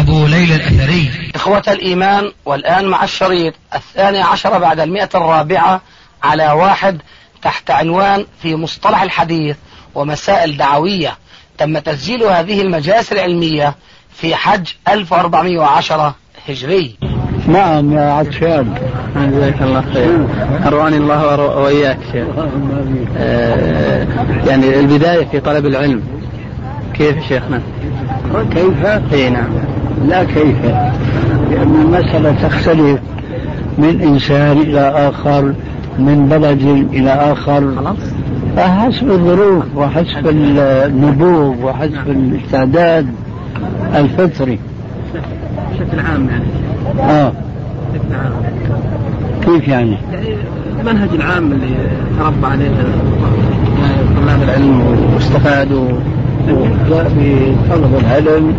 أبو ليلى الأثري. إخوة الإيمان والآن مع الشريط الثاني عشر بعد المئة الرابعة على واحد تحت عنوان في مصطلح الحديث ومسائل دعوية. تم تسجيل هذه المجالس العلمية في حج 1410 هجري. نعم يا عطشان جزاك الله خير. أرواني الله وإياك شيخ. آه يعني البداية في طلب العلم. كيف شيخنا؟ كيف؟ إي نعم. لا كيف؟ لأن المسألة تختلف من إنسان إلى آخر من بلد إلى آخر. فحسب الظروف وحسب النبوغ وحسب الاستعداد الفطري. بشكل عام يعني. آه. بشكل عام كيف يعني؟ يعني المنهج العام اللي تربى عليه يعني طلاب العلم واستفادوا يبدأ بطلب العلم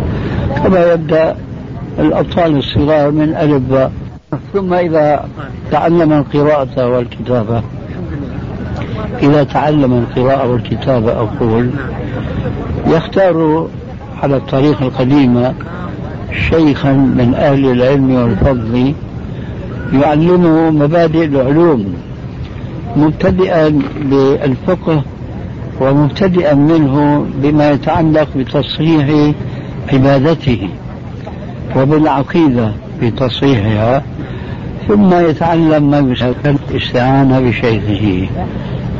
كما يبدأ الأطفال الصغار من ألف ثم إذا تعلم القراءة والكتابة إذا تعلم القراءة والكتابة أقول يختار على الطريقة القديمة شيخا من أهل العلم والفضل يعلمه مبادئ العلوم مبتدئا بالفقه ومبتدئا منه بما يتعلق بتصحيح عبادته وبالعقيدة بتصحيحها ثم يتعلم يسمى الاستعانة بشيخه.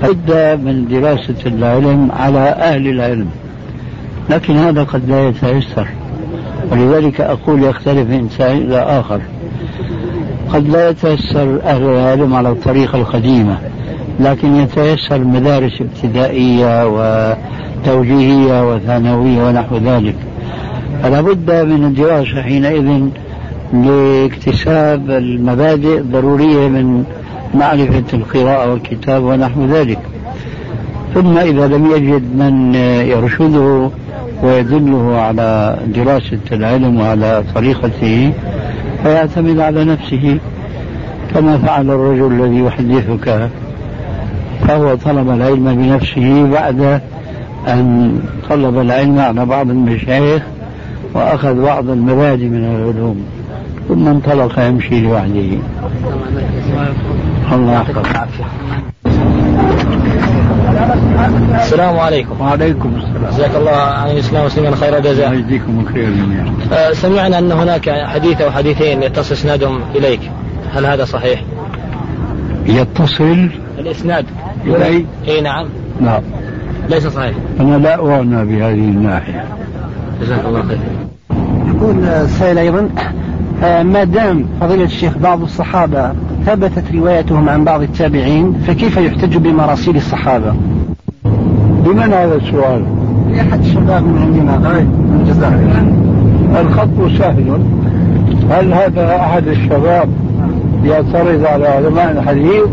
بد من دراسة العلم على أهل العلم. لكن هذا قد لا يتيسر. ولذلك أقول يختلف إنسان إلى آخر. قد لا يتيسر أهل العلم على الطريقة القديمة. لكن يتيسر مدارس ابتدائية وتوجيهية وثانوية ونحو ذلك. فلا بد من الدراسة حينئذ لاكتساب المبادئ الضرورية من معرفة القراءة والكتاب ونحو ذلك. ثم إذا لم يجد من يرشده ويدله على دراسة العلم وعلى طريقته فيعتمد على نفسه. كما فعل الرجل الذي يحدثك فهو طلب العلم بنفسه بعد أن طلب العلم على بعض المشايخ وأخذ بعض المبادئ من العلوم ثم انطلق يمشي لوحده. الله يحفظك السلام عليكم. وعليكم السلام. جزاك الله عن الإسلام مسلما خير جزاء الله يجزيكم الخير جميعا. آه، سمعنا أن هناك حديث أو حديثين يتصل إسنادهم إليك. هل هذا صحيح؟ يتصل الإسناد. إلي؟ إي نعم. لا ليس صحيح. أنا لا أعنى بهذه الناحية. جزاك الله خير. يقول السائل أيضا ما دام فضيلة الشيخ بعض الصحابة ثبتت روايتهم عن بعض التابعين فكيف يحتج بمراسيل الصحابة؟ بمن هذا السؤال؟ لأحد الشباب من عندنا من الجزائر. الخط سهل. هل هذا أحد الشباب يعترض على علماء الحديث؟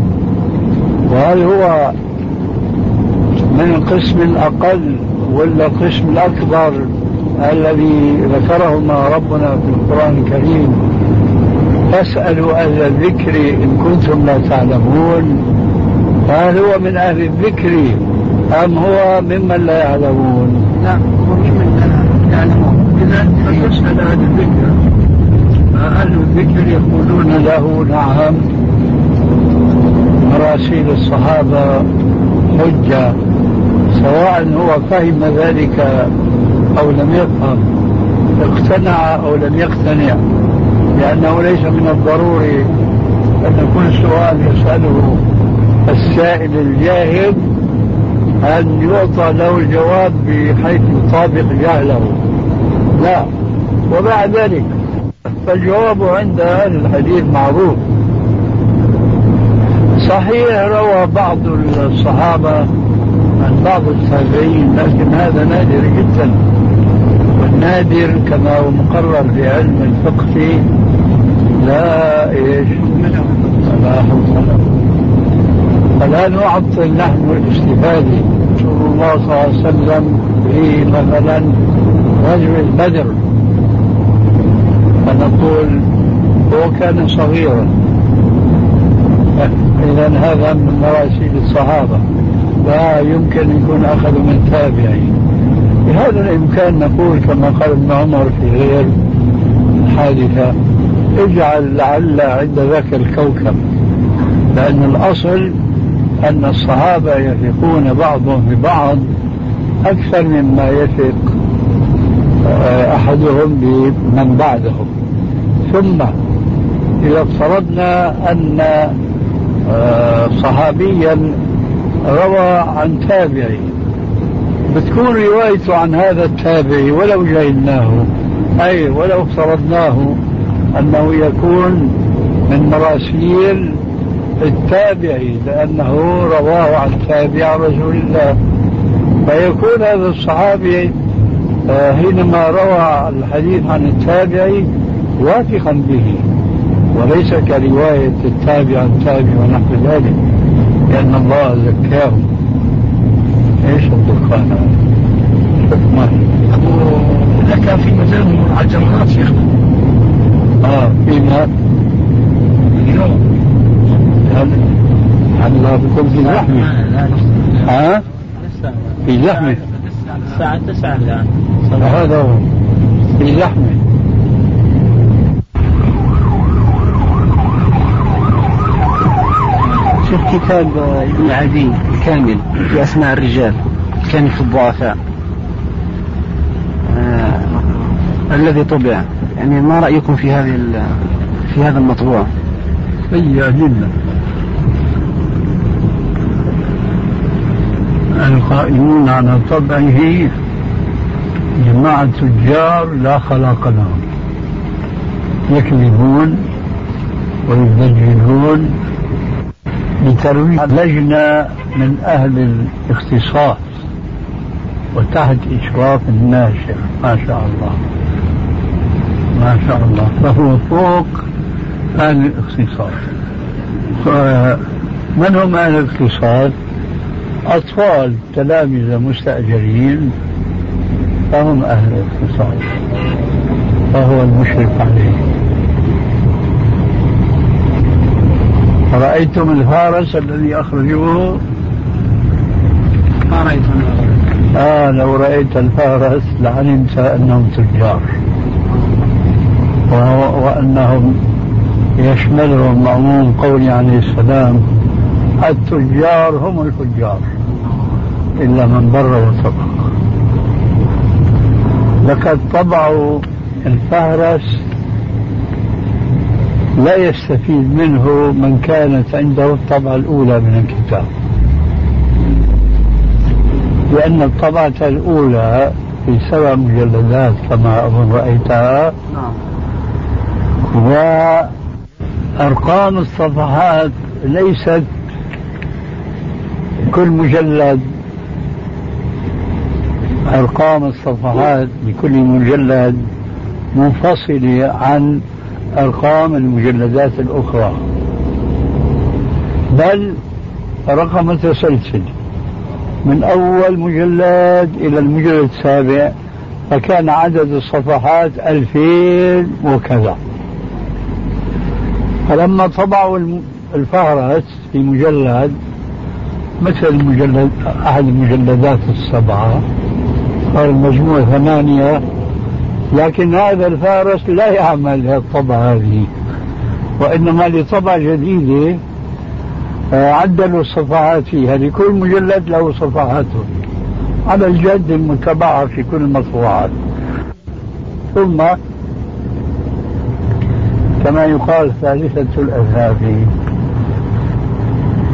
وهل هو من القسم الأقل ولا القسم الأكبر؟ الذي ذكرهما ربنا في القرآن الكريم. فاسألوا أهل الذكر إن كنتم لا تعلمون. فهل هو من أهل الذكر أم هو ممن لا يعلمون؟ لا هو ممن لا يعلمون. إذا فاسأل أهل الذكر. أهل الذكر يقولون له نعم. مراسيل الصحابة حجة. سواء هو فهم ذلك أو لم يفهم اقتنع أو لم يقتنع لأنه ليس من الضروري أن يكون سؤال يسأله السائل الجاهل أن يعطى له الجواب بحيث يطابق جهله. لا ومع ذلك فالجواب عند أهل الحديث معروف. صحيح روى بعض الصحابة عن بعض التابعين لكن هذا نادر جدا. النادر كما هو مقرر في علم الفقه. لا إيش؟ لا حصل فلا نعطل نحن الاستفادة. رسول الله صلى الله عليه وسلم في مثلا رجل بدر فنقول هو كان صغيرا. إذا هذا من مراسيل الصحابة. لا يمكن يكون أخذ من تابعي بهذا الإمكان نقول كما قال ابن عمر في غير الحادثة اجعل لعل عند ذاك الكوكب لأن الأصل أن الصحابة يثقون بعضهم ببعض أكثر مما يثق آه، أحدهم بمن بعدهم. ثم إذا افترضنا أن آه، صحابيا روى عن تابعي بتكون روايته عن هذا التابعي ولو جئناه أي ولو افترضناه أنه يكون من مراسيل التابعي لأنه رواه عن تابع رسول الله. فيكون هذا الصحابي آه، حينما روى الحديث عن التابعي واثقا به. وليس كرواية التابع عن تابع ونحو ذلك لأن الله زكاهم. إيش الدخان؟ هذا كان في مجال على الجمرات شيخنا آه فيما اليوم. هلا بكون في زحمة؟ ها؟ في زحمة؟ الساعة 9 الآن. هذا هو. في زحمة. شوف كتاب ابن عدي الكامل في أسماء الرجال. الكامل في الضعفاء آه الذي طبع. يعني ما رأيكم في هذه في هذا المطبوع؟ سيئة جدا القائمون على طبعه جماعة تجار لا خلاق لهم. يكذبون ويزجلون بترويج لجنة من أهل الاختصاص وتحت إشراف الناشر. ما شاء الله. ما شاء الله. فهو فوق أهل الاختصاص. من هم أهل الاختصاص؟ أطفال تلامذة مستأجرين. فهم أهل الاختصاص. فهو المشرف عليه رأيتم الفارس الذي أخرجوه؟ ما رأيت آه لو رأيت الفارس لعلمت أنهم تجار. وأنهم يشملهم عموم قول عليه السلام التجار هم الفجار إلا من بر وصدق لقد طبعوا الفهرس لا يستفيد منه من كانت عنده الطبعة الأولى من الكتاب. لأن الطبعة الأولى في سبع مجلدات كما أظن رأيتها نعم. وأرقام الصفحات ليست كل مجلد أرقام الصفحات لكل مجلد منفصلة عن أرقام المجلدات الأخرى. بل رقم متسلسل من أول مجلد إلى المجلد السابع فكان عدد الصفحات ألفين وكذا. فلما طبعوا الفهرس في مجلد مثل مجلد أحد المجلدات السبعة صار المجموع ثمانية لكن هذا الفارس لا يعمل الطبعة هذه وإنما لطبعة جديدة آه، عدلوا الصفحات فيها لكل مجلد له صفحاته على الجد المتبعة في كل المطبوعات ثم كما يقال ثالثة الأذهاب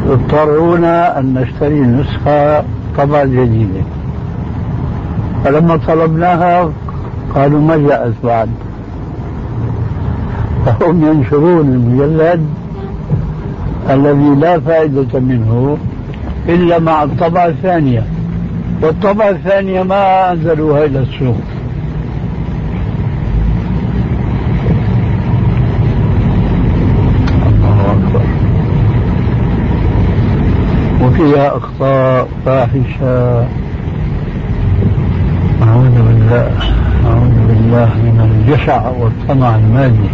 اضطرونا أن نشتري نسخة طبعة جديدة فلما طلبناها قالوا ما جاءت بعد فهم ينشرون المجلد الذي لا فائدة منه إلا مع الطبعة الثانية. والطبعة الثانية ما أنزلوها إلى السوق. وفيها أخطاء فاحشة. أعوذ بالله أعوذ بالله من الجشع والطمع المادي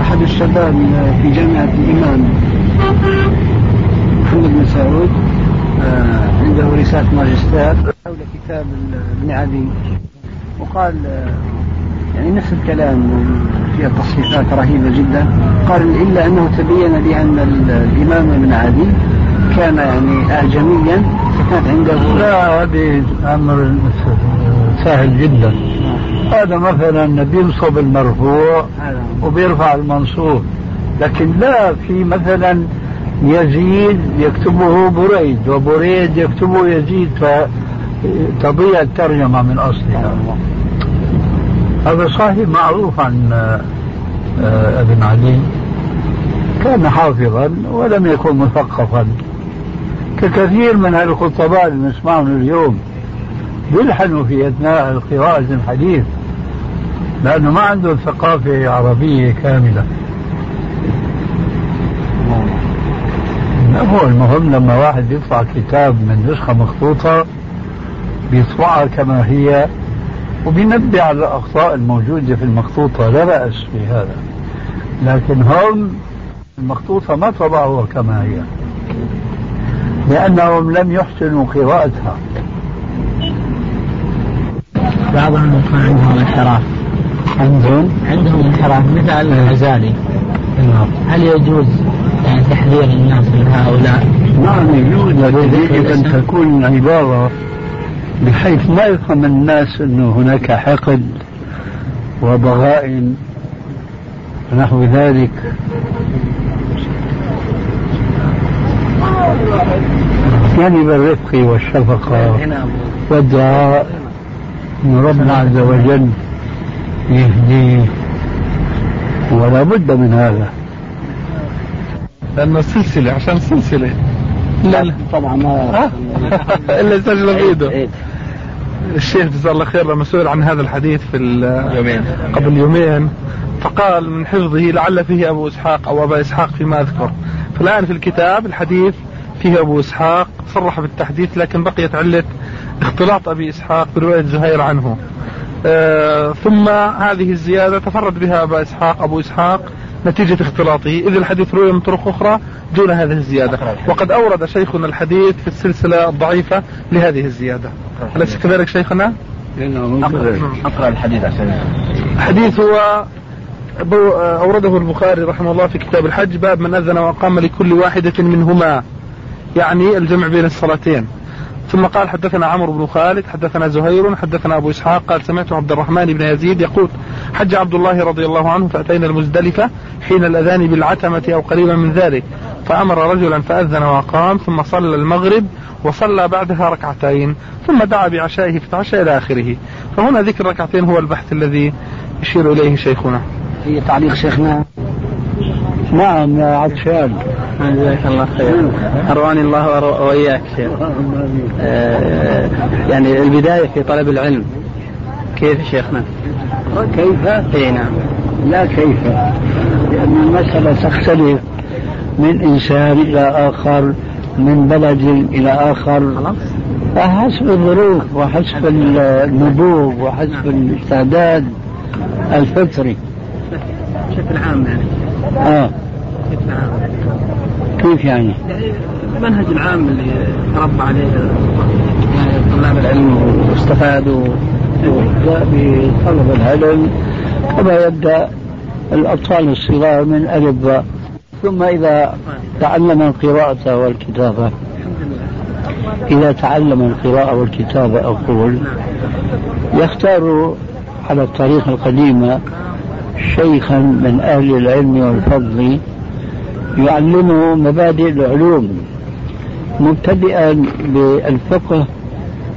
أحد الشباب في جامعة الإمام محمد بن سعود آه، عنده رسالة ماجستير حول كتاب ابن عدي. وقال آه، يعني نفس الكلام فيها تصحيحات رهيبة جدا. قال إلا أنه تبين لي أن الإمام ابن عدي كان يعني أعجميا فكانت عنده لا هذه أمر سهل جدا. هذا مثلا بينصب المرفوع وبيرفع المنصوب لكن لا في مثلا يزيد يكتبه بريد وبريد يكتبه يزيد فتضيع الترجمة من أصلها. هذا صحيح معروف عن آه، ابن علي. كان حافظا ولم يكن مثقفا. ككثير من الخطباء اللي نسمعهم اليوم بيلحنوا في أثناء قراءة الحديث لأنه ما عندهم ثقافة عربية كاملة. هو المهم لما واحد يطبع كتاب من نسخة مخطوطة بيطبعها كما هي وبينبه على الأخطاء الموجودة في المخطوطة لا بأس في هذا. لكن هم المخطوطة ما طبعوها كما هي. لأنهم لم يحسنوا قراءتها. بعضهم يكون عندهم انحراف عندهم؟ عندهم انحراف مثل الغزالي. هل يجوز يعني تحذير الناس من هؤلاء؟ نعم يجوز يجب أن تكون عبارة بحيث لا يفهم الناس أنه هناك حقد وضغائن ونحو ذلك. يعني بالرفق والشفقة والدعاء أن ربنا عز وجل يهديه ولا بد من هذا. لأنه سلسلة عشان سلسلة. لا لا. طبعا ما إلا سجل بيده الشيخ جزاه الله خير لما سئل عن هذا الحديث في يومين. قبل يومين. فقال من حفظه لعل فيه أبو إسحاق أو أبا إسحاق فيما أذكر. فالآن في الكتاب الحديث فيه أبو إسحاق صرح بالتحديث لكن بقيت علة اختلاط أبي إسحاق برواية زهير عنه. آه ثم هذه الزيادة تفرد بها أبا إسحاق أبو إسحاق نتيجة اختلاطه. إذ الحديث روي من طرق أخرى دون هذه الزيادة. وقد أورد شيخنا الحديث في السلسلة الضعيفة لهذه الزيادة. أليس كذلك شيخنا؟ أقرأ. الحديث عشان الحديث هو أورده البخاري رحمه الله في كتاب الحج باب من أذن وأقام لكل واحدة منهما. يعني الجمع بين الصلاتين. ثم قال حدثنا عمرو بن خالد حدثنا زهير حدثنا أبو إسحاق قال سمعت عبد الرحمن بن يزيد يقول حج عبد الله رضي الله عنه فأتينا المزدلفة حين الأذان بالعتمة أو قريبا من ذلك فأمر رجلا فأذن وقام ثم صلى المغرب وصلى بعدها ركعتين ثم دعا بعشائه فتعشى إلى آخره. فهنا ذكر ركعتين هو البحث الذي يشير إليه شيخنا. هي تعليق شيخنا؟ نعم يا عطشان جزاك الله خير. أرواني الله وإياك شيخ. آه يعني البداية في طلب العلم. كيف شيخنا؟ كيف؟ اي نعم. لا كيف. لأن المسألة تختلف من إنسان إلى آخر من بلد إلى آخر. حسب الظروف وحسب النبوغ وحسب الاستعداد الفطري. بشكل عام يعني. آه. كيف يعني؟ المنهج العام اللي تربى عليه يعني طلاب العلم واستفادوا بطلب العلم كما يبدأ الأطفال الصغار من باء ثم إذا تعلم القراءة والكتابة إذا تعلم القراءة والكتابة أقول يختار على الطريقة القديمة شيخا من أهل العلم والفضل يعلمه مبادئ العلوم مبتدئا بالفقه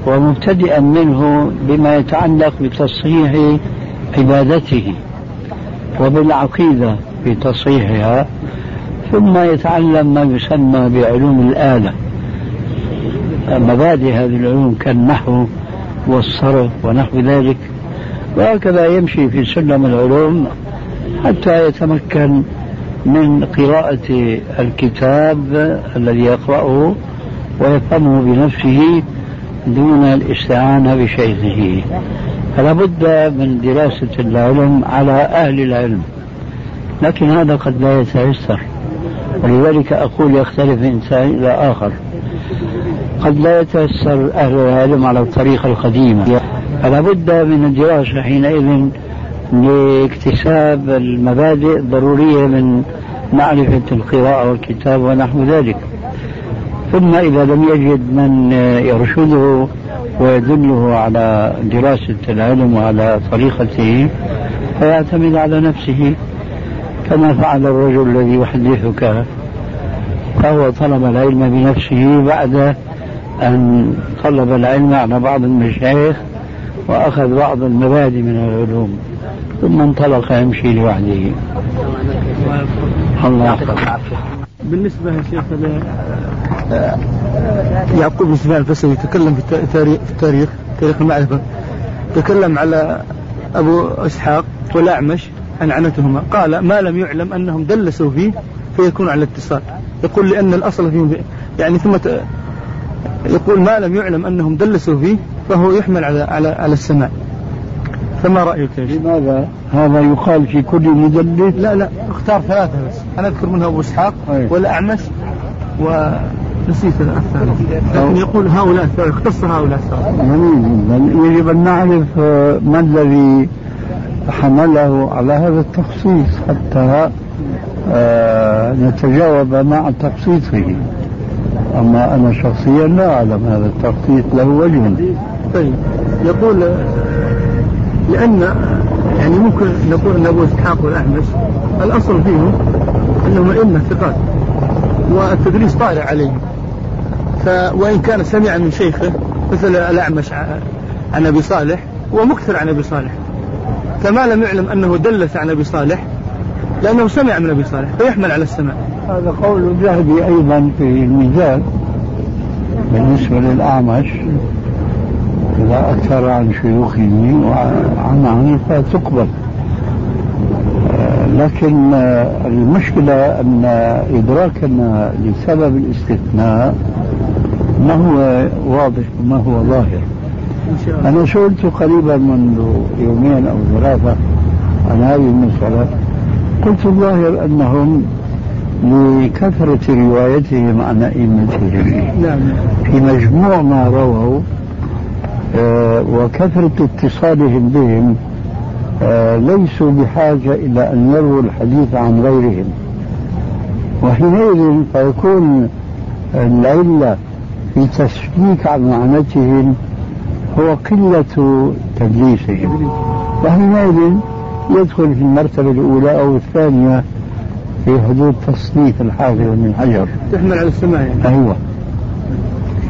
ومبتدئا منه بما يتعلق بتصحيح عبادته وبالعقيدة في تصحيحها ثم يتعلم ما يسمى بعلوم الآلة. مبادئ هذه العلوم كالنحو والصرف ونحو ذلك وهكذا يمشي في سلم العلوم حتى يتمكن من قراءة الكتاب الذي يقرأه ويفهمه بنفسه دون الاستعانة بشيخه. فلا بد من دراسة العلم على أهل العلم. لكن هذا قد لا يتيسر. ولذلك أقول يختلف إنسان إلى آخر. قد لا يتيسر أهل العلم على الطريقة القديمة. فلا بد من الدراسة حينئذ لاكتساب المبادئ الضرورية من معرفة القراءة والكتاب ونحو ذلك. ثم إذا لم يجد من يرشده ويدله على دراسة العلم وعلى طريقته فيعتمد على نفسه. كما فعل الرجل الذي يحدثك فهو طلب العلم بنفسه بعد أن طلب العلم على بعض المشايخ وأخذ بعض المبادئ من العلوم. ثم انطلق يمشي لوحده. الله يحفظك بالنسبة يا شيخ يعقوب بن سفيان الفسوي يتكلم في التاريخ في التاريخ تاريخ المعرفة. تكلم على أبو إسحاق والأعمش عن عنتهما. قال ما لم يعلم أنهم دلسوا فيه فيكون على الاتصال يقول لأن الأصل فيهم يعني ثم يقول ما لم يعلم أنهم دلسوا فيه فهو يحمل على على على السماع فما رأيك لماذا؟ هذا يقال في كل مدلس لا لا اختار ثلاثة بس. أنا أذكر منها أبو إسحاق والأعمش ونسيت الثالث لكن يقول هؤلاء اختص هؤلاء جميل يجب أن نعرف ما الذي حمله على هذا التخصيص حتى آه، نتجاوب مع تخصيصه. أما أنا شخصيا لا أعلم هذا التخصيص له وجه. طيب يقول لأن يعني ممكن نقول أن أبو إسحاق والأحمس الأصل فيهم أنهم أئمة ثقات والتدريس طارئ عليهم. ف وإن كان سمع من شيخه مثل الأعمش عن أبي صالح هو مكثر عن أبي صالح. فما لم يعلم أنه دلس عن أبي صالح لأنه سمع من أبي صالح فيحمل على السماع هذا قول الذهبي أيضا في الميزان بالنسبة للأعمش. إذا أكثر عن شيوخه وعن عنه فتقبل لكن المشكلة أن إدراكنا لسبب الاستثناء ما هو واضح وما هو ظاهر. أنا سئلت قريبا منذ يومين أو ثلاثة عن هذه المسألة. قلت الظاهر أنهم لكثرة روايتهم عن أئمتهم. نعم. في مجموع ما رووا آه، وكثرة اتصالهم بهم آه، ليسوا بحاجة إلى أن يرووا الحديث عن غيرهم. وحينئذ فيكون العلة في تشكيك عن معنتهم هو قلة تدليسهم. وحينئذ يدخل في المرتبة الأولى أو الثانية في حدود تصنيف الحافظ من حجر. تحمل على السماع يعني. أيوة.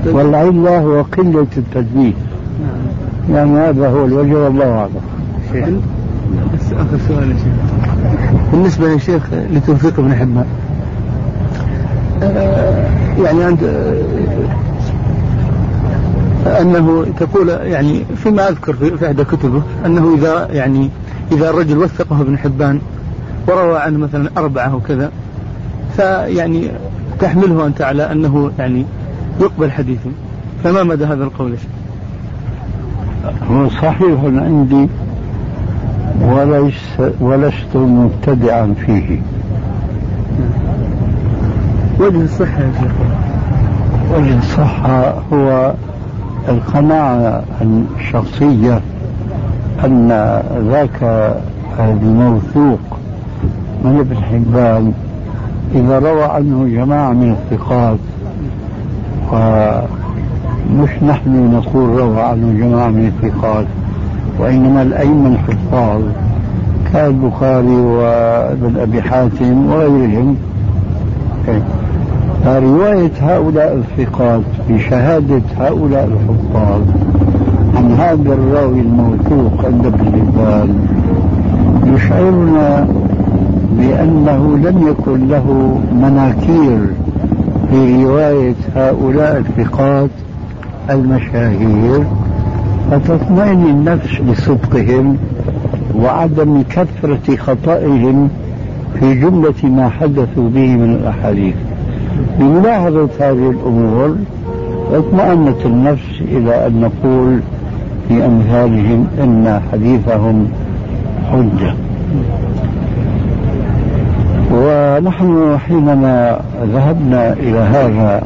والعلة هو قلة التدليس. يعني هذا هو الوجه والله أعلم. بس آخر سؤال يا شيخ. بالنسبة يا شيخ لتوفيق بن حبان. آه، يعني أنت أنه تقول يعني فيما أذكر في إحدى كتبه أنه إذا يعني إذا الرجل وثقه ابن حبان وروى عنه مثلا أربعة وكذا فيعني تحمله أنت على أنه يعني يقبل حديثه. فما مدى هذا القول يا شيخ؟ هو صحيح عندي وليس ولست مبتدعا فيه. وجه الصحة يا شيخ. وجه الصحة هو القناعة الشخصية أن ذاك الموثوق من ابن حبان إذا روى عنه جماعة من الثقات ومش نحن نقول روى عنه جماعة من الثقات وإنما الأئمة الحفاظ كالبخاري وابن أبي حاتم وغيرهم. فرواية هؤلاء الثقات بشهادة هؤلاء الحفاظ عن هذا الراوي الموثوق عند ابن حبان يشعرنا بأنه لم يكن له مناكير في رواية هؤلاء الثقات المشاهير فتطمئن النفس بصدقهم وعدم كثرة خطئهم في جملة ما حدثوا به من الأحاديث. بملاحظة هذه الأمور اطمأنت النفس إلى أن نقول في أمثالهم إن حديثهم حجة. ونحن حينما ذهبنا إلى هذا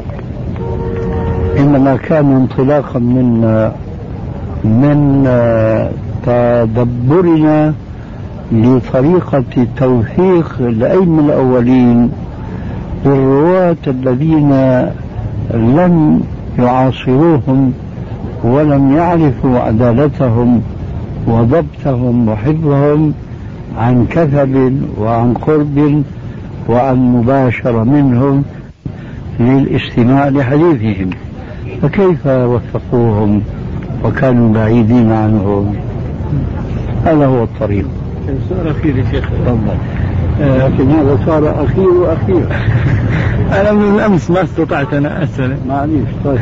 إنما كان انطلاقا من من تدبرنا لطريقة توثيق الأئمة الأولين للرواة الذين لم يعاصروهم ولم يعرفوا عدالتهم وضبطهم وحفظهم عن كثب وعن قرب وعن مباشرة منهم للاستماع لحديثهم. فكيف وثقوهم وكانوا بعيدين عنهم؟ هذا هو الطريق. سؤال أخير يا شيخ. تفضل. لكن هذا صار أخير وأخير. أنا من أمس ما استطعت أنا أسأل. معليش طيب.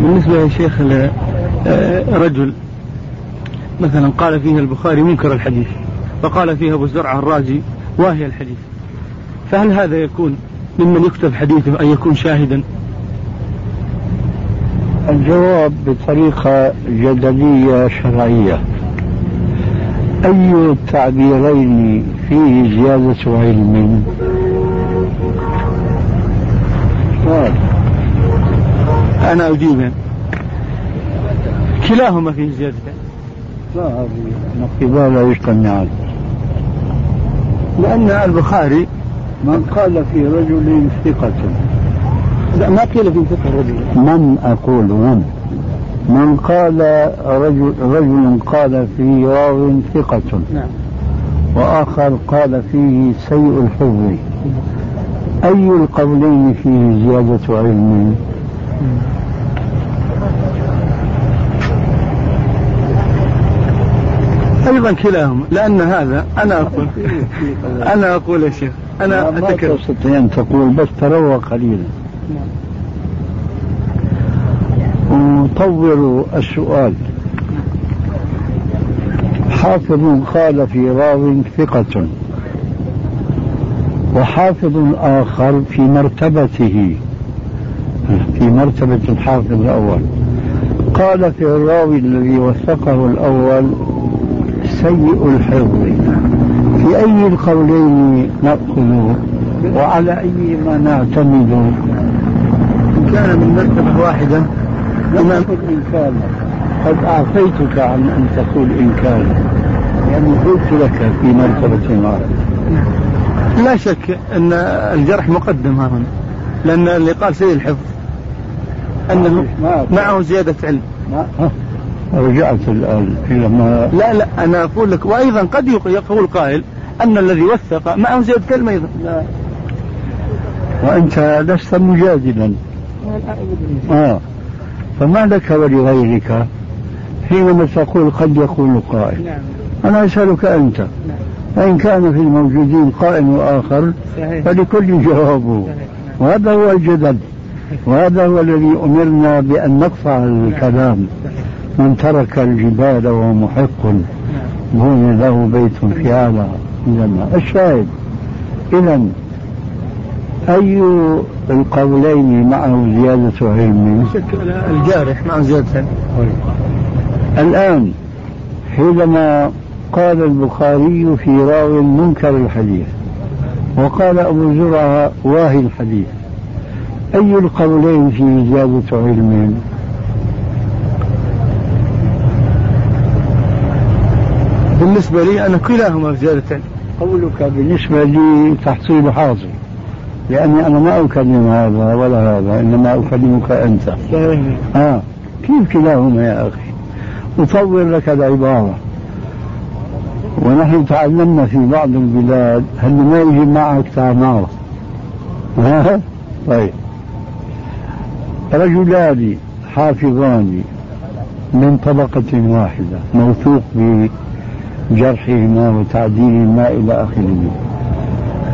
بالنسبة يا شيخ رجل مثلا قال فيه البخاري منكر الحديث وقال فيه أبو زرعة الرازي واهي الحديث. فهل هذا يكون ممن يكتب حديثه أن يكون شاهدا؟ الجواب بطريقة جدلية شرعية. أي التعبيرين فيه زيادة علم؟ أنا أجيب. كلاهما فيه زيادة. لا هذه لا يجتمعان لأن البخاري من قال في رجل ثقة. لا ما قيل في ثقة الرجل. من أقول من من قال رجل رجل قال في راو ثقة. نعم. وآخر قال فيه سيء الحفظ. أي القولين فيه زيادة علم؟ أيضا كلاهما لأن هذا أنا أقول أنا أقول يا شيخ أنا ما أتكلم تستطيع أن تقول بس تروى قليلا. نطور السؤال. حافظ قال في راو ثقة. وحافظ آخر في مرتبته. في مرتبة الحافظ الأول. قال في الراوي الذي وثقه الأول سيء الحفظ. في أي القولين نأخذ؟ وعلى أي ما نعتمد؟ إن كان من مرتبة واحدة إمام إن كان قد أعطيتك عن أن تقول إن كان يعني قلت لك في مرتبة واحدة لا شك أن الجرح مقدم هنا. لأن اللي قال سيء الحفظ أنه معه زيادة علم. رجعت الآن إلى ما لا لا أنا أقول لك وأيضا قد يق- يقول قائل أن الذي وثق معه زيادة علم أيضا. لا. وأنت لست مجادلا. آه. فما لك ولغيرك؟ حينما تقول قد يقول قائل. نعم. أنا أسألك أنت فإن كان في الموجودين قائل وآخر صحيح. فلكل جوابه وهذا هو الجدل. وهذا هو الذي أمرنا بأن نقطع الكلام. من ترك الجبال وهو محق بني له بيت في أعلى الجنة الشاهد. إذا أي القولين معه زيادة علم. الجارح معه زيادة علم. الآن حينما قال البخاري في راو منكر الحديث وقال أبو زرعة واهي الحديث أي القولين فيه زيادة علم؟ بالنسبة لي أنا كلاهما زيادة علم. قولك بالنسبة لي تحصيل حاصل. لأني أنا ما أكلم هذا ولا هذا إنما أكلمك أنت. آه كيف كلاهما يا أخي؟ أطور لك العبارة. ونحن تعلمنا في بعض البلاد هل ما يجي معك تعمار ها؟ طيب. رجلان حافظان من طبقة واحدة موثوق بجرحهما وتعديلهما إلى آخره.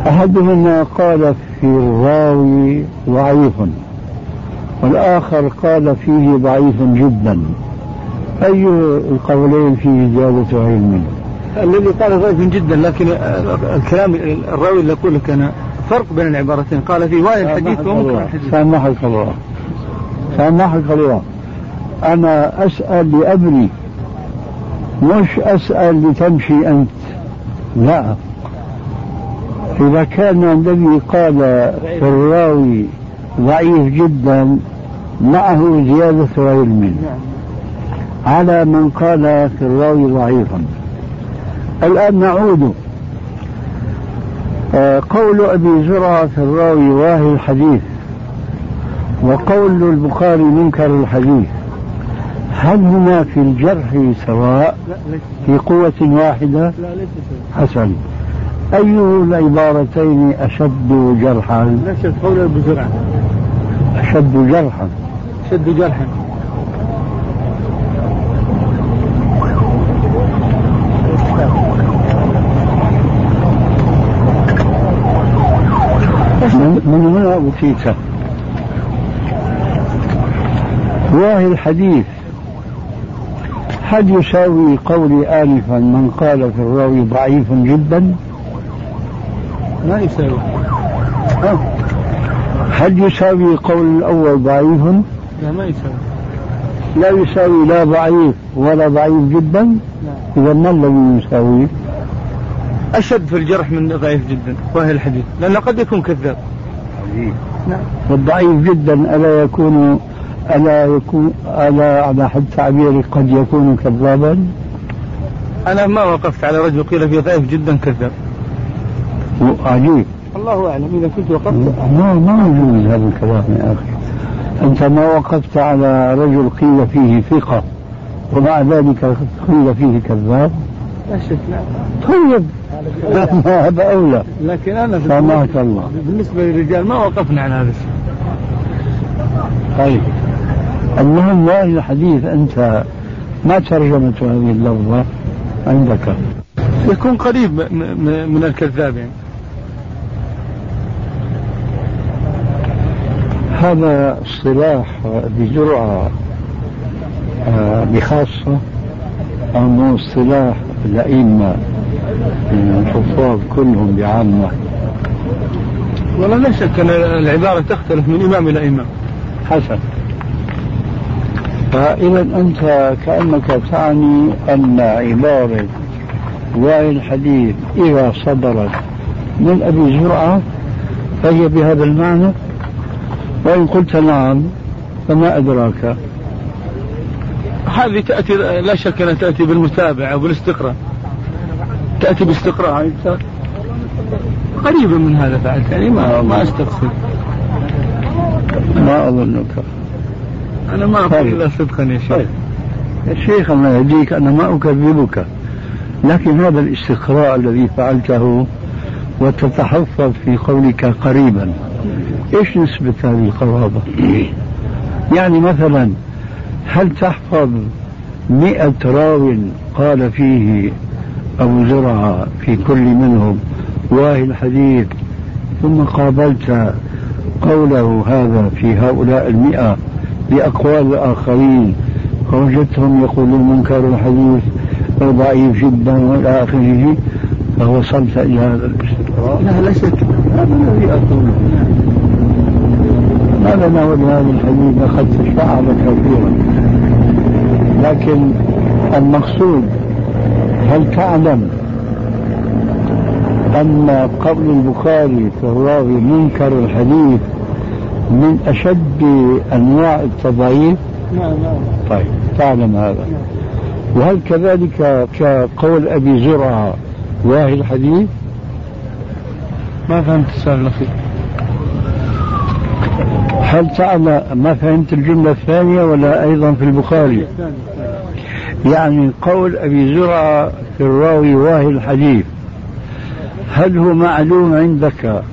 أحدهما قال في الراوي ضعيف. والآخر قال فيه ضعيف جدا. أي القولين فيه زيادة علم؟ الذي قال ضعيف جدا لكن الكلام الراوي اللي أقول لك أنا فرق بين العبارتين. قال في واي الحديث ومنكر الحديث. سامحك الله. سامحك الله. أنا أسأل لأبني مش أسأل لتمشي أنت. لا. إذا كان الذي قال في الراوي ضعيف جدا معه زيادة علم على من قال في الراوي ضعيفا. الآن نعود. آه، قول أبي زرعة في الراوي واهي الحديث. وقول البخاري منكر الحديث. هل هما في الجرح سواء في قوة واحدة؟ حسن. أي العبارتين أشد جرحا؟ نفس قول أبو زرعة أشد جرحا. أشد جرحا. من هنا أوتيت. واهي الحديث. هل يساوي قولي آنفا من قال في الراوي ضعيف جدا؟ ما يساوي؟ هل يساوي قول الأول ضعيف؟ لا ما يساوي. لا يساوي لا ضعيف ولا ضعيف جدا؟ إذا ما الذي يساوي؟ أشد في الجرح من ضعيف جدا وهي الحديث لأنه قد يكون كذاب. نعم والضعيف جدا ألا يكون ألا يكون ألا على حد تعبيري قد يكون كذابا؟ أنا ما وقفت على رجل قيل فيه ضعيف جدا كذاب. عجيب الله أعلم. إذا كنت وقفت. ما ما يجوز هذا الكلام يا أخي. أنت ما وقفت على رجل قيل فيه ثقة ومع ذلك قيل فيه كذاب؟ لا شك نعم طيب. هذا أولى. لكن أنا سامحك الله. بالنسبة للرجال ما وقفنا على هذا الشيء. طيب. المهم لا الحديث؟ أنت ما ترجمة هذه اللفظة عندك؟ يكون قريب من الكذاب يعني هذا اصطلاح بجرعة آه، بخاصة أو اصطلاح الأئمة الحفاظ كلهم بعامة. والله لا شك أن العبارة تختلف من إمام إلى إمام. حسن. فإذا أنت كأنك تعني أن عبارة واي الحديث إذا صدرت من أبي زرعة فهي بهذا المعنى وإن قلت نعم فما أدراك. هذه تأتي لا شك أنها تأتي بالمتابعة وبالاستقراء. تأتي باستقراء قريبا من هذا فعلت يعني ما ما أستقصد. ما أظنك. أنا ما أقول طيب. إلا صدقا يا شيخ. طيب. يا شيخ الله يهديك أنا ما أكذبك. لكن هذا الاستقراء الذي فعلته وتتحفظ في قولك قريبا. إيش نسبة هذه القرابة؟ يعني مثلا هل تحفظ مئة راو قال فيه أبو زرعة في كل منهم واهي الحديث ثم قابلت قوله هذا في هؤلاء المئة بأقوال الآخرين فوجدتهم يقولون منكر الحديث ضعيف جدا والى اخره فوصلت إلى هذا لا لا شك. هذا الذي اقوله ما لنا ولهذا الحديث قد تشعر كثيرا. لكن المقصود هل تعلم أن قول البخاري في الراوي منكر الحديث من أشد أنواع التضعيف؟ نعم نعم طيب تعلم هذا. وهل كذلك كقول أبي زرعة واهي الحديث؟ ما فهمت السؤال الأخير. هل تعلم ما فهمت الجملة الثانية ولا أيضا في البخاري؟ يعني قول أبي زرعة في الراوي واهي الحديث هل هو معلوم عندك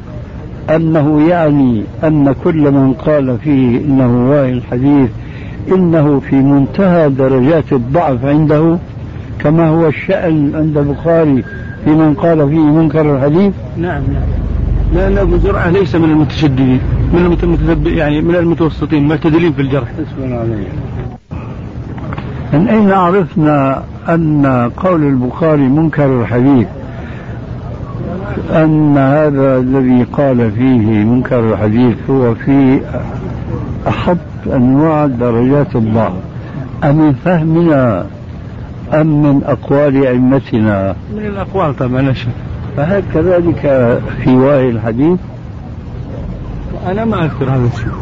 أنه يعني أن كل من قال فيه إنه واهي الحديث إنه في منتهى درجات الضعف عنده كما هو الشأن عند البخاري في من قال فيه منكر الحديث نعم نعم. لأن أبو زرعة ليس من المتشددين من يعني من المتوسطين المعتدلين في الجرح. من أين عرفنا أن قول البخاري منكر الحديث أن هذا الذي قال فيه منكر الحديث هو في أحط أنواع درجات الضعف. أم من فهمنا أم من أقوال أئمتنا؟ من الأقوال طبعا لا شك. فهل كذلك في وعي الحديث؟ أنا ما أذكر هذا الشيء.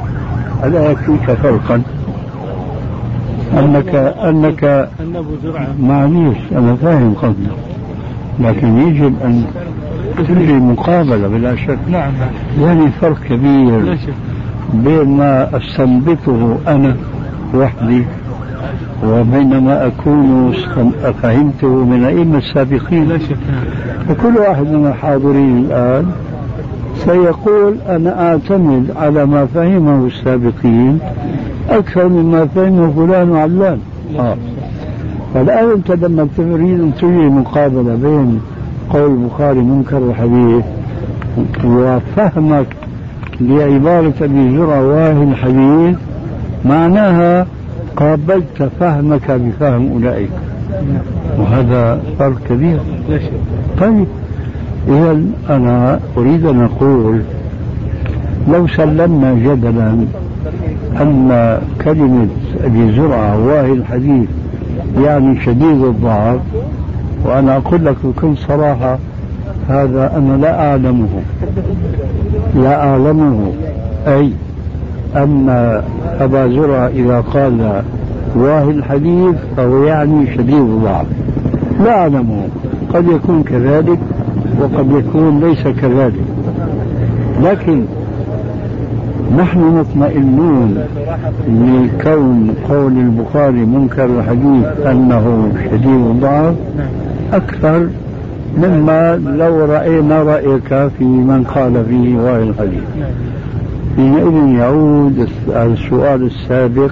ألا يكفيك فرقا؟ أنك أنك معليش أنا فاهم قصدك. لكن يجب أن تجري مقابلة بلا شك. نعم يعني فرق كبير بين ما أستنبطه أنا وحدي. وبين ما أكون فهمته من الأئمة السابقين. لا شك. فكل واحد من الحاضرين الآن سيقول أنا أعتمد على ما فهمه السابقين أكثر مما فهمه فلان وعلان. آه. فالآن أنت لما تريد أن تجري مقابلة بين قول البخاري منكر الحديث وفهمك لعبارة أبي زرع واهي الحديث معناها قابلت فهمك بفهم أولئك. وهذا فرق كبير. طيب إذا أنا أريد أن أقول لو سلمنا جدلا أن كلمة أبي زرعة واهي الحديث يعني شديد الضعف وأنا أقول لك بكل صراحة هذا أنا لا أعلمه. لا أعلمه. أي؟ أن أبا زرعة إذا قال واهي الحديث فهو يعني شديد الضعف. لا أعلمه قد يكون كذلك وقد يكون ليس كذلك. لكن نحن مطمئنون لكون قول البخاري منكر الحديث أنه شديد الضعف أكثر مما لو رأينا رأيك في من قال فيه واهي الحديث. حينئذ يعود السؤال السابق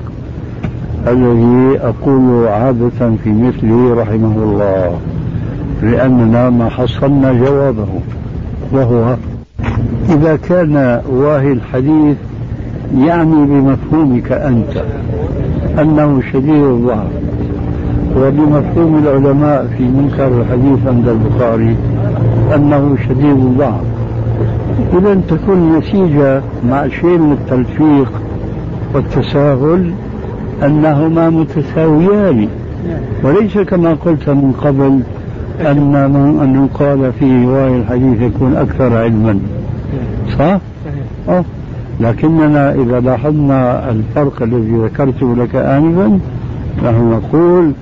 الذي أقول عادة في مثله رحمه الله لأننا ما حصلنا جوابه وهو إذا كان واهي الحديث يعني بمفهومك أنت أنه شديد الضعف وبمفهوم العلماء في منكر الحديث عند البخاري أنه شديد الضعف إذا تكون النتيجة مع شيء من التلفيق والتساهل أنهما متساويان وليس كما قلت من قبل أن من أن يقال في رواية الحديث يكون أكثر علما صح؟ أه. لكننا إذا لاحظنا الفرق الذي ذكرته لك آنفا نحن نقول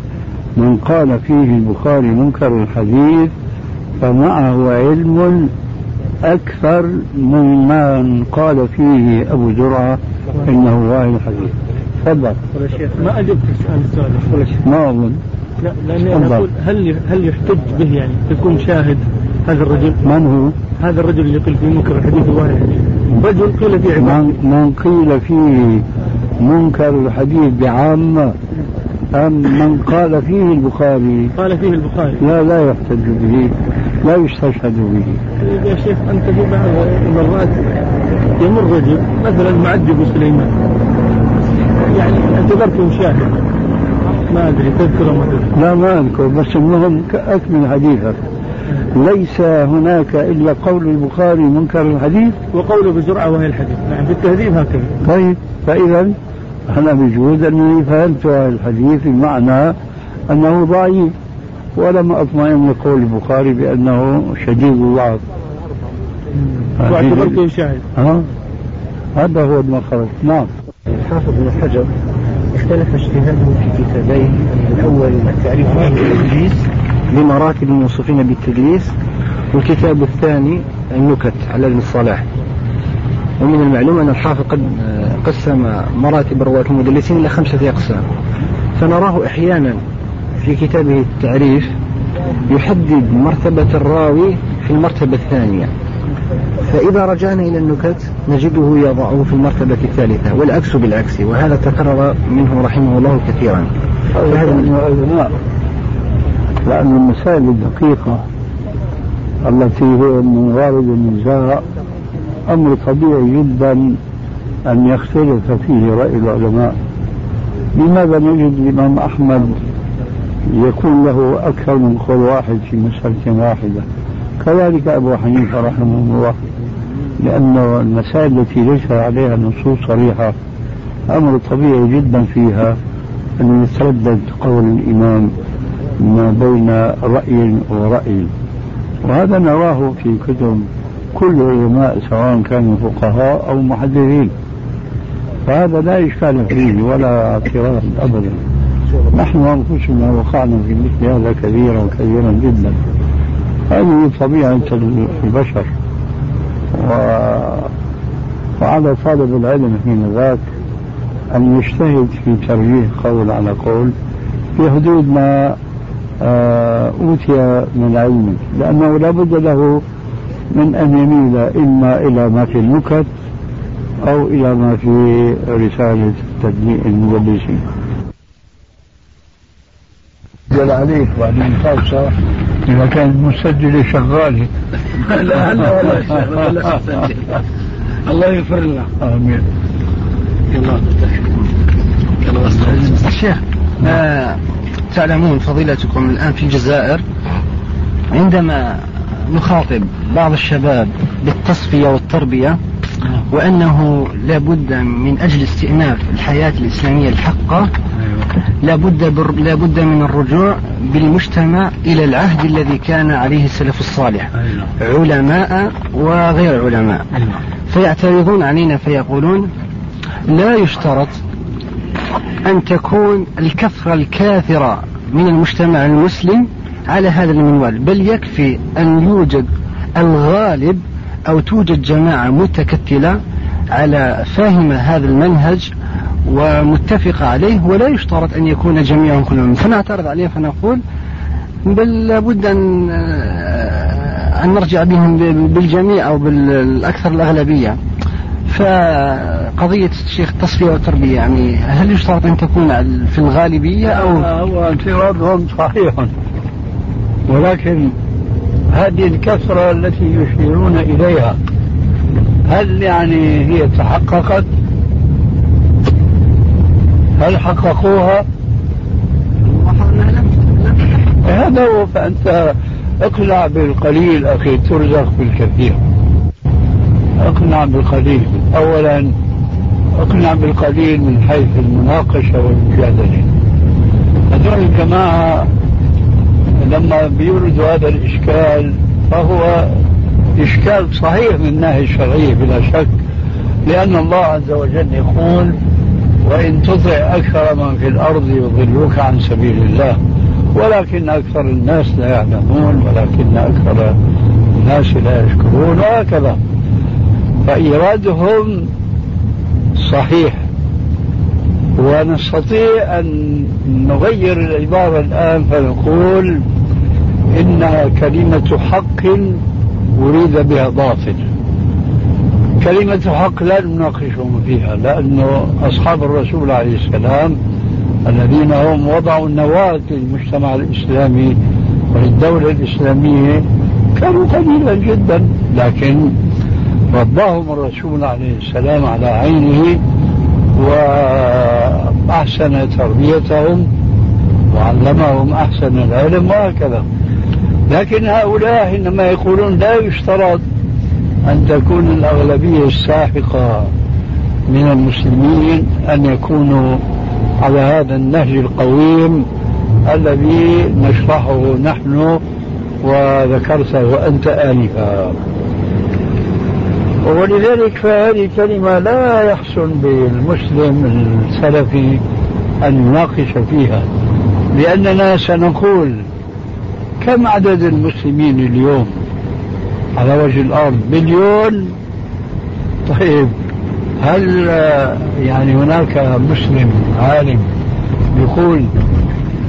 من قال فيه البخاري منكر الحديث فمعه علم أكثر ممن قال فيه أبو زرعة إنه واهي الحديث تفضل. شيخ ما أجبت عن السؤال ولا شيء ما أظن. لا تفضل. أقول هل هل يحتج به يعني يكون شاهد هذا الرجل؟ من هو؟ هذا الرجل اللي يقول في منكر الحديث الحديث رجل قيل في عبارة. من, من قيل فيه منكر الحديث بعامة أم من قال فيه البخاري؟ قال فيه البخاري. لا لا يحتج به. لا يستشهد به. يا شيخ انت في بعض المرات يمر رجل مثلا معدي ابو سليمان. يعني اعتبرته شاهد. ما أدري تذكر ما لا ما أذكر بس المهم أكمل حديثك ليس هناك إلا قول البخاري منكر الحديث. وقوله بزرعه وهي الحديث. نعم في التهذيب هكذا. طيب فإذا أنا بجوز أنني فهمت هذا الحديث بمعنى أنه ضعيف. ولم أطمئن لقول البخاري بأنه شديد الضعف واعتبرته شاهد. ها؟ هذا هو المخرج نعم. الحافظ بن حجر اختلف اجتهاده في كتابين الأول التعريف عن التدليس بمراتب الموصوفين بالتدليس والكتاب الثاني النكت على ابن الصلاح. ومن المعلوم أن الحافظ قد قسم مراتب رواة المدلسين إلى خمسة أقسام. فنراه أحيانا في كتابه التعريف يحدد مرتبة الراوي في المرتبة الثانية. فإذا رجعنا إلى النكت نجده يضعه في المرتبة الثالثة والعكس بالعكس وهذا تكرر منه رحمه الله كثيرا. فهذا من لأن المسائل الدقيقة التي هي من وارد النزاع أمر طبيعي جدا أن يختلف فيه رأي العلماء. لماذا نجد الإمام أحمد يكون له أكثر من قول واحد في مسألة واحدة. كذلك أبو حنيفة رحمه الله لأن المسائل التي ليس عليها نصوص صريحة أمر طبيعي جدا فيها أن يتردد قول الإمام ما بين رأي ورأي. وهذا نراه في كتب كل العلماء سواء كانوا فقهاء أو محدثين. فهذا لا إشكال فيه ولا اعتراض أبدا. نحن أنفسنا وقعنا في مثل هذا كثيرا كثيرا جدا. هذه طبيعة البشر. و... وعلى طالب العلم حين ذاك أن يجتهد في ترجيح قول على قول في حدود ما آه، أوتي من علم لأنه لا بد له من أن يميل إما إلى ما في النكت أو إلى ما في رسالة تدليء المدلسين جل عليك بعدين خاصة إذا كان المسجل شغال. لا لا ولا ولا الله يغفر لنا. آمين. الله الشيخ آه تعلمون فضيلتكم الآن في الجزائر عندما نخاطب بعض الشباب بالتصفية والتربية وأنه لابد من أجل استئناف الحياة الإسلامية الحقة لابد بر... لابد من الرجوع بالمجتمع إلى العهد الذي كان عليه السلف الصالح علماء وغير علماء. فيعترضون علينا فيقولون لا يشترط أن تكون الكثرة الكاثرة من المجتمع المسلم على هذا المنوال بل يكفي أن يوجد الغالب أو توجد جماعة متكتلة على فاهم هذا المنهج ومتفقة عليه ولا يشترط أن يكون جميعهم كلهم. فنعترض عليه فنقول بل لابد أن أن نرجع بهم بالجميع أو بالأكثر الأغلبية. فقضية الشيخ التصفية والتربية يعني هل يشترط أن تكون في الغالبية أو؟ هو اعتراضهم صحيح. ولكن هذه الكثرة التي يشيرون إليها هل يعني هي تحققت؟ هل حققوها؟ هذا هو فأنت اقنع بالقليل أخي ترزق بالكثير. اقنع بالقليل. أولا اقنع بالقليل من حيث المناقشة والمجادلة. هذول الجماعة لما بيوردوا هذا الإشكال فهو إشكال صحيح من الناحية الشرعية بلا شك لأن الله عز وجل يقول وإن تطع أكثر من في الأرض يضلوك عن سبيل الله ولكن أكثر الناس لا يعلمون ولكن أكثر الناس لا يشكرون. وهكذا. فإيرادهم صحيح. ونستطيع أن نغير العبارة الآن فنقول إنها كلمة حق أريد بها باطل. كلمة حق لا نناقشهم فيها لأنه أصحاب الرسول عليه السلام الذين هم وضعوا النواة للمجتمع الإسلامي وللدولة الإسلامية كانوا قليلا جدا لكن رباهم الرسول عليه السلام على عينه وأحسن تربيتهم وعلمهم أحسن العلم وهكذا. لكن هؤلاء حينما يقولون لا يشترط أن تكون الأغلبية الساحقة من المسلمين أن يكونوا على هذا النهج القويم الذي نشرحه نحن وذكرته أنت آنفا. ولذلك فهذه كلمة لا يحسن بالمسلم السلفي أن يناقش فيها لأننا سنقول كم عدد المسلمين اليوم على وجه الأرض؟ مليون؟ طيب هل يعني هناك مسلم عالم يقول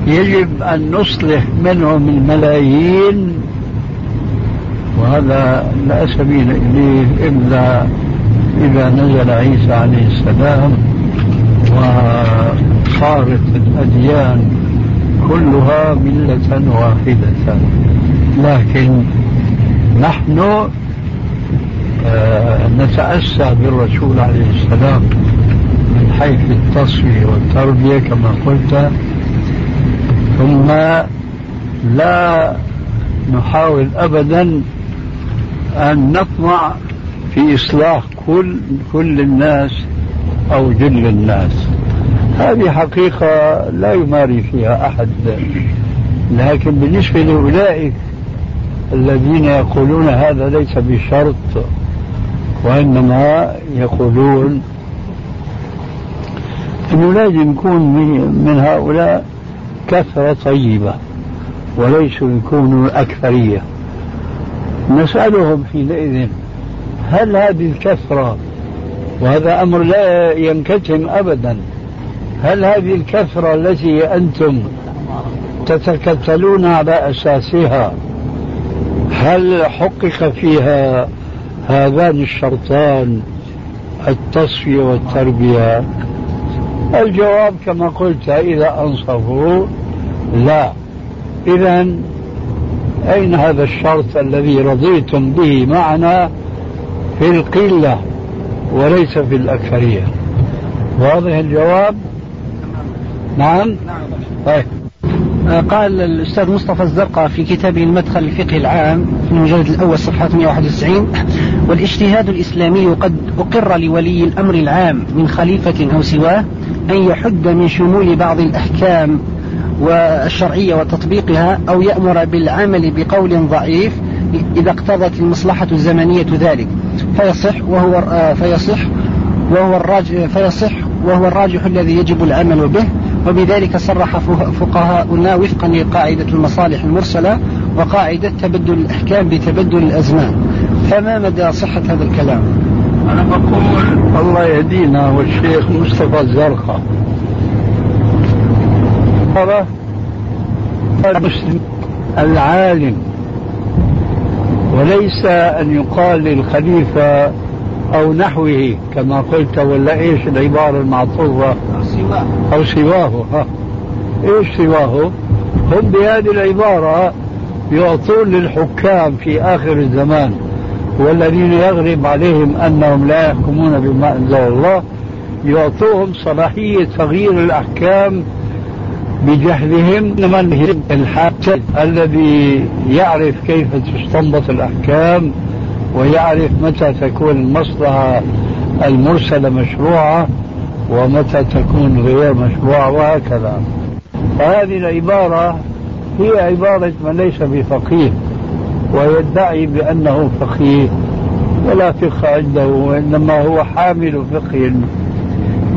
يجب أن نصلح منهم الملايين؟ وهذا لا سبيل إليه إلا إذا نزل عيسى عليه السلام وصارت الأديان كلها ملة واحدة. لكن نحن آه نتأسى بالرسول عليه السلام من حيث التصفية والتربية كما قلت. ثم لا نحاول أبدا أن نطمع في إصلاح كل كل الناس أو جل الناس. هذه حقيقة لا يماري فيها أحد لكن بالنسبة لأولئك الذين يقولون هذا ليس بشرط وإنما يقولون أنه لازم يكون من هؤلاء كثرة طيبة وليسوا يكونوا الأكثرية نسألهم حينئذ هل هذه الكثرة وهذا أمر لا ينكتم أبدا؟ هل هذه الكثرة التي أنتم تتكتلون على أساسها هل حقق فيها هذان الشرطان التصفية والتربية؟ الجواب كما قلت إذا أنصفوا لا. إذا أين هذا الشرط الذي رضيتم به معنا في القلة وليس في الأكثرية؟ واضح الجواب؟ نعم؟ طيب. آه، قال الأستاذ مصطفى الزرقاء في كتابه المدخل الفقه العام في المجلد الأول صفحة 191 والإجتهاد الإسلامي قد أقر لولي الأمر العام من خليفة أو سواه أن يحد من شمول بعض الأحكام والشرعية وتطبيقها أو يأمر بالعمل بقول ضعيف إذا اقتضت المصلحة الزمنية ذلك. فيصح وهو آه، فيصح وهو الراجح فيصح وهو الراجح الذي يجب العمل به وبذلك صرح فقهاؤنا وفقا لقاعدة المصالح المرسلة وقاعدة تبدل الأحكام بتبدل الأزمان. فما مدى صحة هذا الكلام؟ أنا بقول الله يهدينا والشيخ مصطفى الزرقاء. المسلم العالم. وليس أن يقال للخليفة أو نحوه كما قلت ولا إيش العبارة المعطوفة؟ أو سواه ها. إيش سواه؟ هم بهذه العبارة يعطون للحكام في آخر الزمان والذين يغرب عليهم أنهم لا يحكمون بما أنزل الله يعطوهم صلاحية تغيير الأحكام بجهلهم من الحاكم الذي يعرف كيف تستنبط الأحكام ويعرف متى تكون المصلحة المرسلة مشروعة ومتى تكون غير مشروعة وهكذا. فهذه العبارة هي عبارة من ليس بفقيه ويدعي بأنه فقيه ولا فقه عنده وإنما هو حامل فقه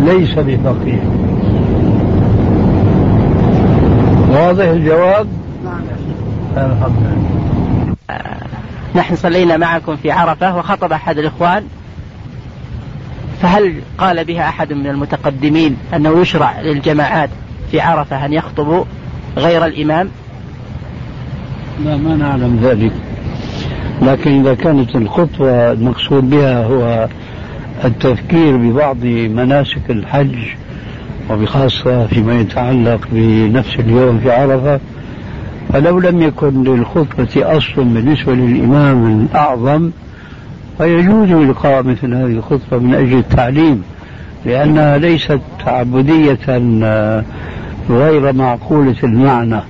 ليس بفقيه. واضح الجواب؟ نعم. الحمد لله. نحن صلينا معكم في عرفة وخطب أحد الإخوان. فهل قال بها أحد من المتقدمين أنه يشرع للجماعات في عرفة أن يخطبوا غير الإمام؟ لا ما نعلم ذلك. لكن إذا كانت الخطوة المقصود بها هو التذكير ببعض مناسك الحج وبخاصة فيما يتعلق بنفس اليوم في عرفة فلو لم يكن للخطبة أصل بالنسبة للإمام الأعظم فيجوز إلقاء مثل هذه الخطبة من أجل التعليم لأنها ليست تعبدية آه، غير معقولة المعنى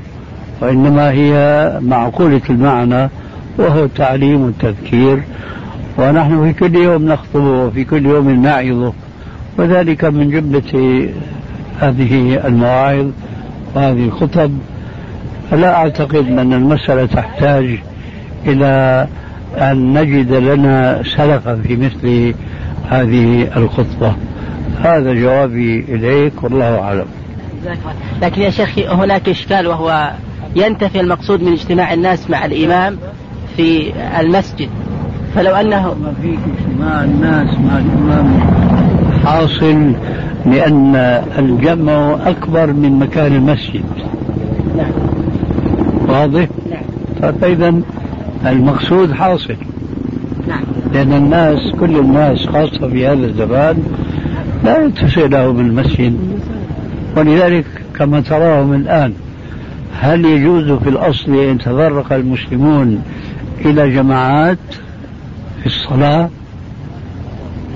وإنما هي معقولة المعنى وهو التعليم والتذكير ونحن في كل يوم نخطبه وفي كل يوم نعظه وذلك من جملة هذه المواعظ وهذه الخطب. فلا أعتقد أن المسألة تحتاج إلى أن نجد لنا سلفا في مثل هذه الخطبة. هذا جوابي إليك والله أعلم. لكن يا شيخ هناك إشكال وهو ينتفي المقصود من اجتماع الناس مع الإمام في المسجد. فلو أنه ما في اجتماع الناس مع الإمام. حاصل لأن الجمع أكبر من مكان المسجد. نعم. واضح؟ نعم. فإذا المقصود حاصل. نعم. لأن الناس كل الناس خاصة في هذا الزمان لا يتسع لهم المسجد ولذلك كما تراهم الآن هل يجوز في الأصل أن يتفرق المسلمون إلى جماعات في الصلاة؟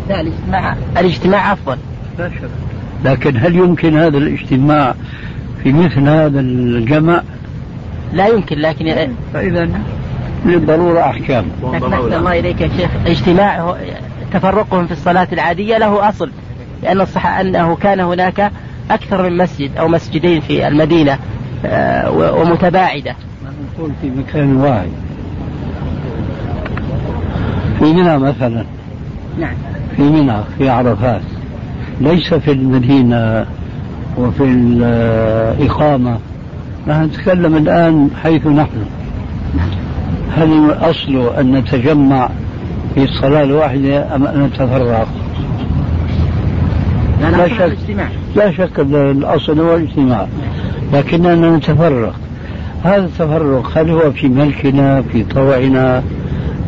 لا الاجتماع الاجتماع أفضل. لكن هل يمكن هذا الاجتماع في مثل هذا الجمع؟ لا يمكن لكن فإذا للضرورة أحكام. لكن الله إليك يا شيخ. اجتماع تفرقهم في الصلاة العادية له أصل لأن الصح أنه كان هناك أكثر من مسجد أو مسجدين في المدينة آه، ومتباعدة. نقول في مكان واحد. في منى مثلا. نعم. في منى في عرفات. ليس في المدينة وفي الإقامة. نحن نتكلم الآن حيث نحن. هل الأصل أن نتجمع في الصلاة الواحدة أم أن نتفرق؟ لا شك. لا شك الأصل هو الاجتماع لكننا نتفرق. هذا التفرق هل هو في ملكنا في طوعنا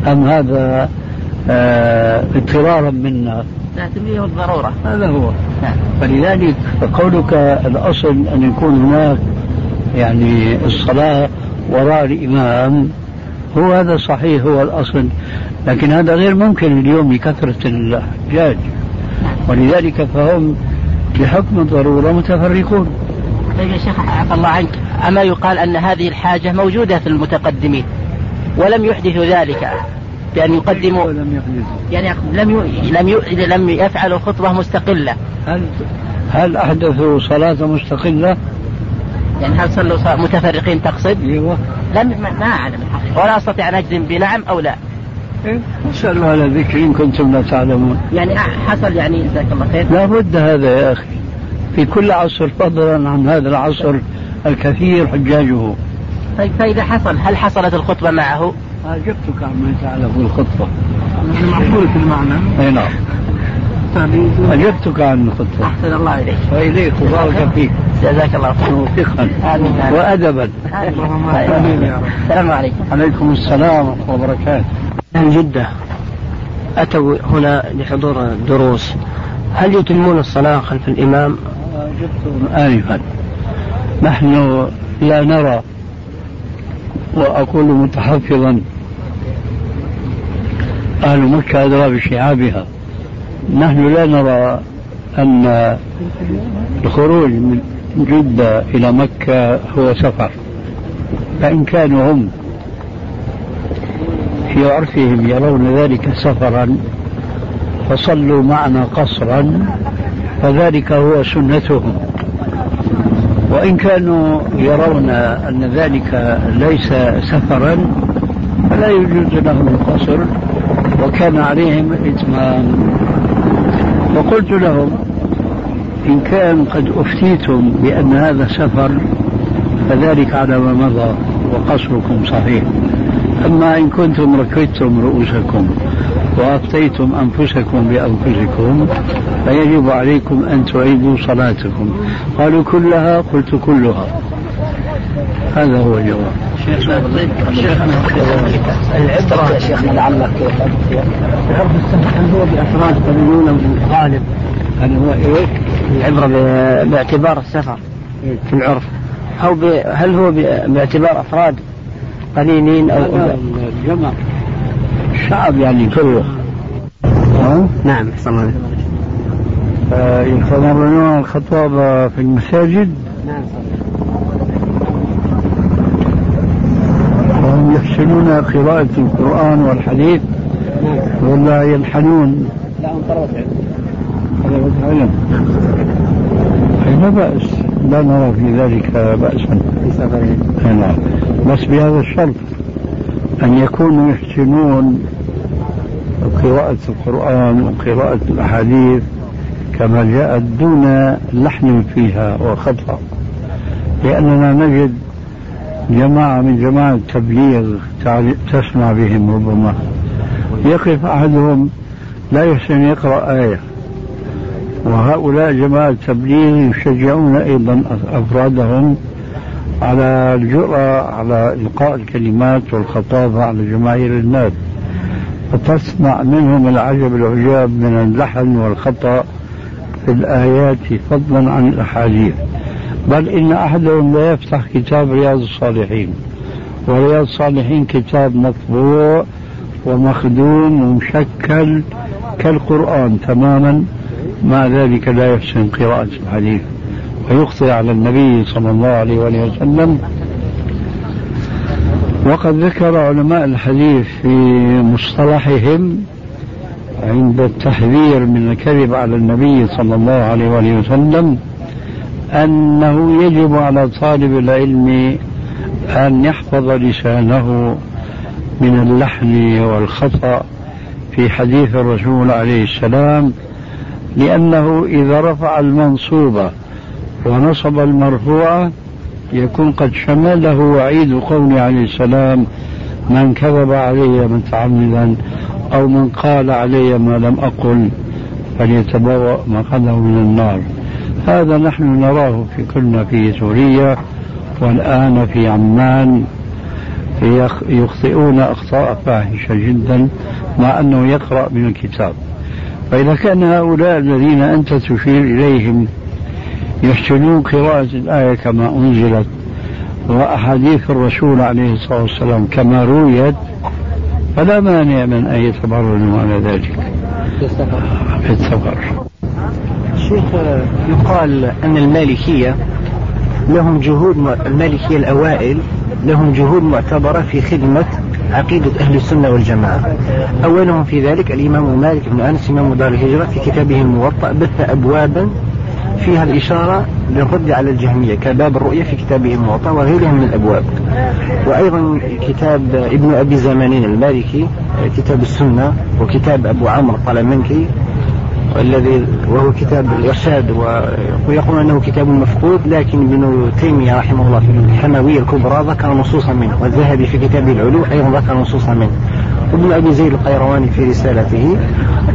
أم هذا آه اضطرارا منا؟ لا تمليه الضرورة هذا هو. نعم. فلذلك قولك الأصل أن يكون هناك يعني الصلاة وراء الإمام. هو هذا صحيح هو الأصل. لكن هذا غير ممكن اليوم لكثرة الحجاج ولذلك فهم بحكم الضرورة متفرقون. طيب يا شيخ عفى الله عنك. أما يقال أن هذه الحاجة موجودة في المتقدمين ولم يحدثوا ذلك. بأن يقدموا يعني لم. لم. لم يفعلوا خطبة مستقلة هل هل أحدثوا صلاة مستقلة؟ يعني هل صلوا متفرقين تقصد؟ أيوه لم ما أعلم ولا أستطيع أن أجزم بنعم أو لا. إيه؟ أسألوا على ذكر إن كنتم لا تعلمون. يعني حصل يعني جزاك الله خير. لابد هذا يا أخي. في كل عصر فضلا عن هذا العصر الكثير حجاجه. طيب فإذا حصل هل حصلت الخطبة معه؟ اجبتك عما يتعلق بالخطبة. معقول في المعنى. أي نعم. أجبتك عن الخطبة. أحسن الله إليك. وإليك وبارك فيك. جزاك الله خير وفقا وأدبا. السلام عليكم. عليكم السلام ورحمة الله وبركاته. من جدة أتوا هنا لحضور الدروس هل يتمون الصلاة خلف الإمام؟ أجبتهم آنفا. نحن لا نرى وأقول متحفظا. أهل مكة أدرى بشعابها. نحن لا نرى أن الخروج من جدة إلى مكة هو سفر. فإن كانوا هم في عرفهم يرون ذلك سفرا فصلوا معنا قصرا فذلك هو سنتهم. وإن كانوا يرون أن ذلك ليس سفرا فلا يجوز لهم القصر. وكان عليهم الإتمام وقلت لهم إن كان قد أفتيتم بأن هذا سفر فذلك على ما مضى وقصركم صحيح. أما إن كنتم ركبتم رؤوسكم وأفتيتم أنفسكم بأنفسكم فيجب عليكم أن تعيدوا صلاتكم. قالوا كلها؟ قلت كلها. هذا هو الجواب. شيخنا العبرة يا شيخنا لعلك السمع. هل هو بأفراد قليلون من غالب؟ هل هو إيش؟ العبرة باعتبار السفر في العرف؟ أو هل هو باعتبار أفراد قليلين أو الجمع الشعب يعني كله. نعم أحسن يتمرنون الخطابة في المساجد. نعم يحسنون قراءة القرآن والحديث ولا يلحنون. لا طلبة علم. لا بأس. لا نرى في ذلك بأسا. سفرهم نعم. بس بهذا الشرط أن يكونوا يحسنون قراءة القرآن وقراءة الأحاديث كما جاءت دون لحن فيها وخطأ. لأننا نجد جماعة من جماعة التبليغ تسمع بهم ربما. يقف أحدهم لا يحسن يقرأ آية. وهؤلاء جماعة التبليغ يشجعون أيضا أفرادهم على الجرأة على إلقاء الكلمات والخطابة على جماهير الناس. فتسمع منهم العجب العجاب من اللحن والخطأ في الآيات فضلا عن الأحاديث. بل إن أحدهم لا يفتح كتاب رياض الصالحين ورياض الصالحين كتاب مطبوع ومخدوم ومشكل كالقرآن تماما مع ذلك لا يحسن قراءة الحديث. ويخطئ على النبي صلى الله عليه وسلم. وقد ذكر علماء الحديث في مصطلحهم عند التحذير من الكذب على النبي صلى الله عليه وسلم أنه يجب على طالب العلم أن يحفظ لسانه من اللحن والخطأ في حديث الرسول عليه السلام لأنه إذا رفع المنصوبة ونصب المرفوع يكون قد شمله وعيد قوله عليه السلام من كذب علي متعمدا أو من قال علي ما لم أقل فليتبوأ مقعده من النار. هذا نحن نراه في كنا في سوريا والآن في عمان. يخطئون أخطاء فاحشة جدا مع أنه يقرأ من الكتاب. فإذا كان هؤلاء الذين أنت تشير إليهم يحسنون قراءة الآية كما أنزلت وأحاديث الرسول عليه الصلاة والسلام كما رويت فلا مانع من أن يتبرنوا على ذلك. في السفر شيخ يقال أن المالكية لهم جهود المالكية الأوائل لهم جهود معتبرة في خدمة عقيدة أهل السنة والجماعة. أولهم في ذلك الإمام مالك بن أنس إمام دار الهجرة في كتابه الموطأ بث أبوابا فيها الإشارة للرد على الجهمية كباب الرؤية في كتابه الموطأ وغيرها من الأبواب. وأيضا كتاب ابن أبي زمانين المالكي كتاب السنة وكتاب أبو عمرو الطلمنكي الذي وهو كتاب الإرشاد ويقول أنه كتاب مفقود لكن ابن تيمية رحمه الله في الحموية الكبرى ذكر نصوصا منه والذهبي في كتابه العلو أيضا ذكر نصوصا منه. وابن أبي زيد القيرواني في رسالته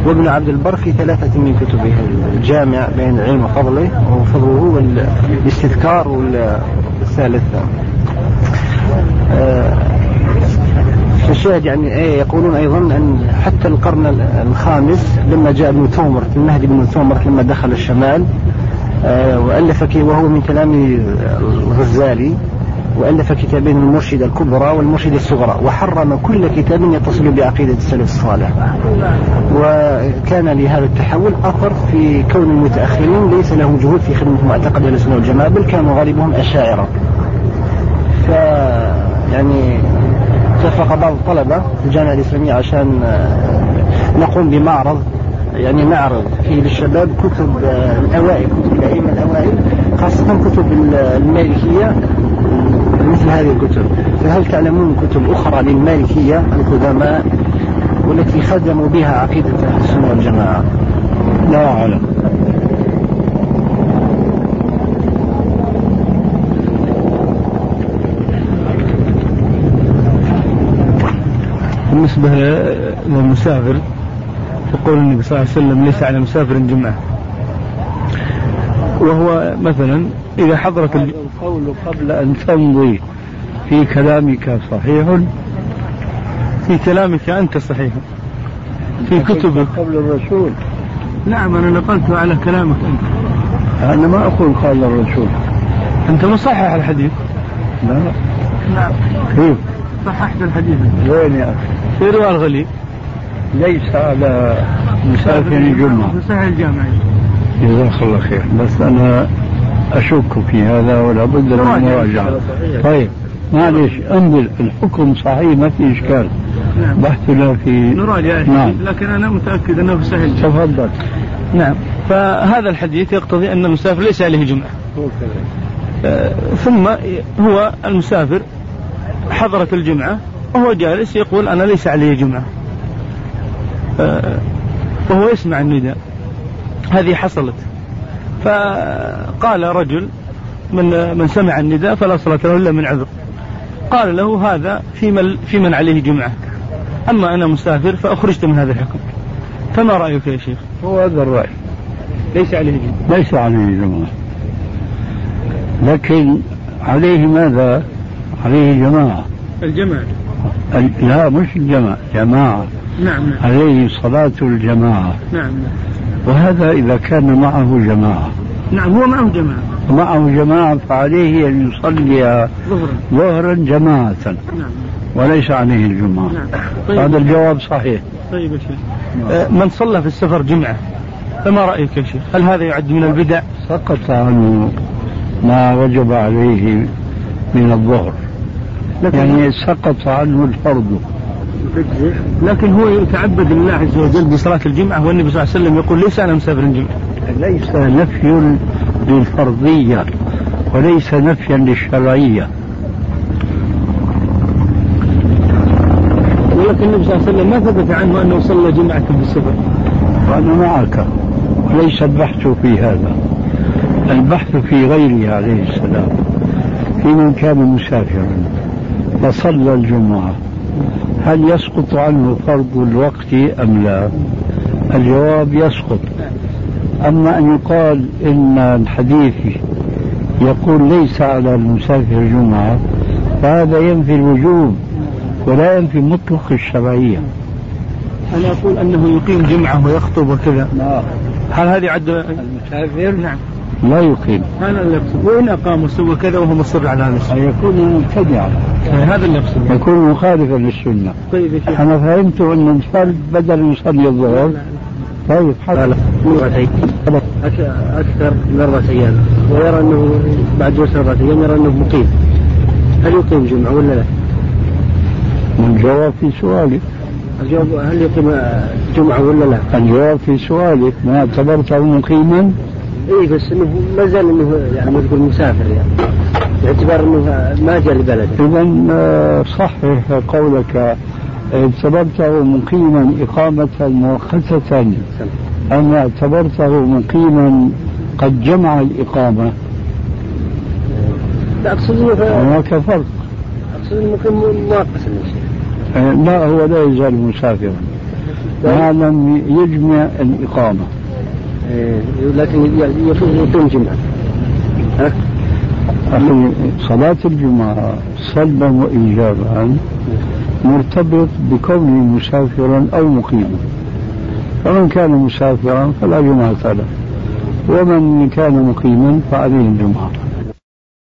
وابن عبد البر في ثلاثة من كتبه الجامع بين العلم وفضله وفضله والاستذكار والثالث آه الشاهد يعني إيه يقولون أيضا أن حتى القرن الخامس لما جاء ابن ثومر المهدي بن ثومر لما دخل الشمال آه وألف وهو من كلام الغزالي وألف كتابين المرشده الكبرى والمرشده الصغرى وحرم كل كتاب يتصل بعقيدة السلف الصالح. وكان لهذا التحول أثر في كون المتأخرين ليس لهم جهود في خدمة معتقد أهل السنة والجماعة بل كانوا غالبهم أشاعرة. ف يعني اتفق بعض الطلبة في الجامعة الإسلامية عشان نقوم بمعرض يعني نعرض فيه للشباب كتب الأوائل كتب الأئمة الأوائل خاصة كتب المالكية مثل هذه الكتب. فهل تعلمون كتب أخرى للمالكية القدماء والتي خدموا بها عقيدة أهل السنة والجماعة؟ لا أعلم. بالنسبة للمسافر يقول النبي صلى الله عليه وسلم ليس على مسافر جمعة. وهو مثلا إذا حضرت القول قبل أن تمضي في كلامك صحيح في كلامك أنت صحيح في كتبك. قبل الرسول. نعم أنا نقلته على كلامك أنت. أنا ما أقول قال الرسول. أنت مصحح الحديث؟ لا. نعم. كيف؟ صححت الحديث. وين يا أخي؟ في رواية الغليل ليس على مسافر الجمعة في صحيح الجامع جزاك الله خير. بس أنا أشك في هذا ولا بد من المراجعة طيب معلش انظر الحكم صحيح ما في إشكال. نعم. بحث لا في نراجع. نعم. لكن أنا متأكد أنه في الجامع تفضل. نعم. فهذا الحديث يقتضي أن المسافر ليس عليه جمعة. آه ثم هو المسافر حضرت الجمعة. وهو جالس يقول أنا ليس علي جمعة. آه وهو يسمع النداء. هذه حصلت. فقال رجل من من سمع النداء فلا صلاة له إلا من عذر. قال له هذا في من في من عليه جمعة. أما أنا مسافر فأخرجت من هذا الحكم. فما رأيك يا شيخ؟ هو هذا الرأي. ليس عليه جمعة. ليس عليه جماعة لكن عليه ماذا؟ عليه جماعة. الجماعة. لا مش الجماعة جماعة. نعم نعم. عليه صلاة الجماعة. نعم وهذا إذا كان معه جماعة. نعم هو معه جماعة. معه جماعة فعليه أن يصلي ظهرا. ظهرا جماعة. نعم. وليس عليه الجمعة نعم. هذا الجواب صحيح. طيب يا شيخ. آه، من صلى في السفر جمعة فما رأيك يا شيخ؟ هل هذا يعد من البدع؟ سقط عنه ما وجب عليه من الظهر. يعني سقط عنه الفرض لكن هو يتعبد لله عز وجل بصلاة الجمعة والنبي صلى الله عليه وسلم يقول ليس أنا مسافر الجمعة. ليس نفي للفرضية وليس نفيا للشرعية. ولكن النبي صلى الله عليه وسلم ما ثبت عنه أنه صلى جمعة بالسفر. وأنا معك. وليس البحث في هذا. البحث في غيره عليه السلام في من كان مسافرا. فصلى الجمعة. هل يسقط عنه فرض الوقت أم لا؟ الجواب يسقط. أما أن يقال إن الحديث يقول ليس على المسافر جمعة فهذا ينفي الوجوب ولا ينفي مطلق الشرعية. أنا أقول أنه يقيم جمعة ويخطب وكذا. لا هل هذه عد المسافر؟ نعم. لا يقيم. هذا اللبس. وإن أقام وسوى كذا وهو مصر على هذا الشيء يكون مبتدعا. هذا اللبس. يكون مخالفا للسنة. طيب أنا فهمت أن الفرد بدل يصلي الظهر. طيب حتى أكثر من أربعة أيام ويرى أنه بعد جلسة أربعة أيام يرى أنه مقيم. هل يقيم جمعة ولا لا؟ الجواب في سؤالك الجواب هل يقيم جمعة ولا لا؟ الجواب في سؤالك ما اعتبرته مقيما؟ اي بس إنه ما زال إنه يعني ما تقول مسافر يعني. باعتبار إنه ما جاء لبلده. إذا آه، صحح قولك. اعتبرته مقيما إقامة مؤقتة. أم اعتبرته مقيما قد جمع الإقامة. لا أقصد إنه هناك فرق. أقصد إنه مقيم مؤقت آه، لا هو لا يزال مسافرا. ما لم يجمع الإقامة. لكن يقيم جمعة؟ أخي صلاة الجمعة صلبا وإيجابا مرتبط بكونه مسافرا أو مقيما. فمن كان مسافرا فلا جمعة له. ومن كان مقيما فعليه الجمعة.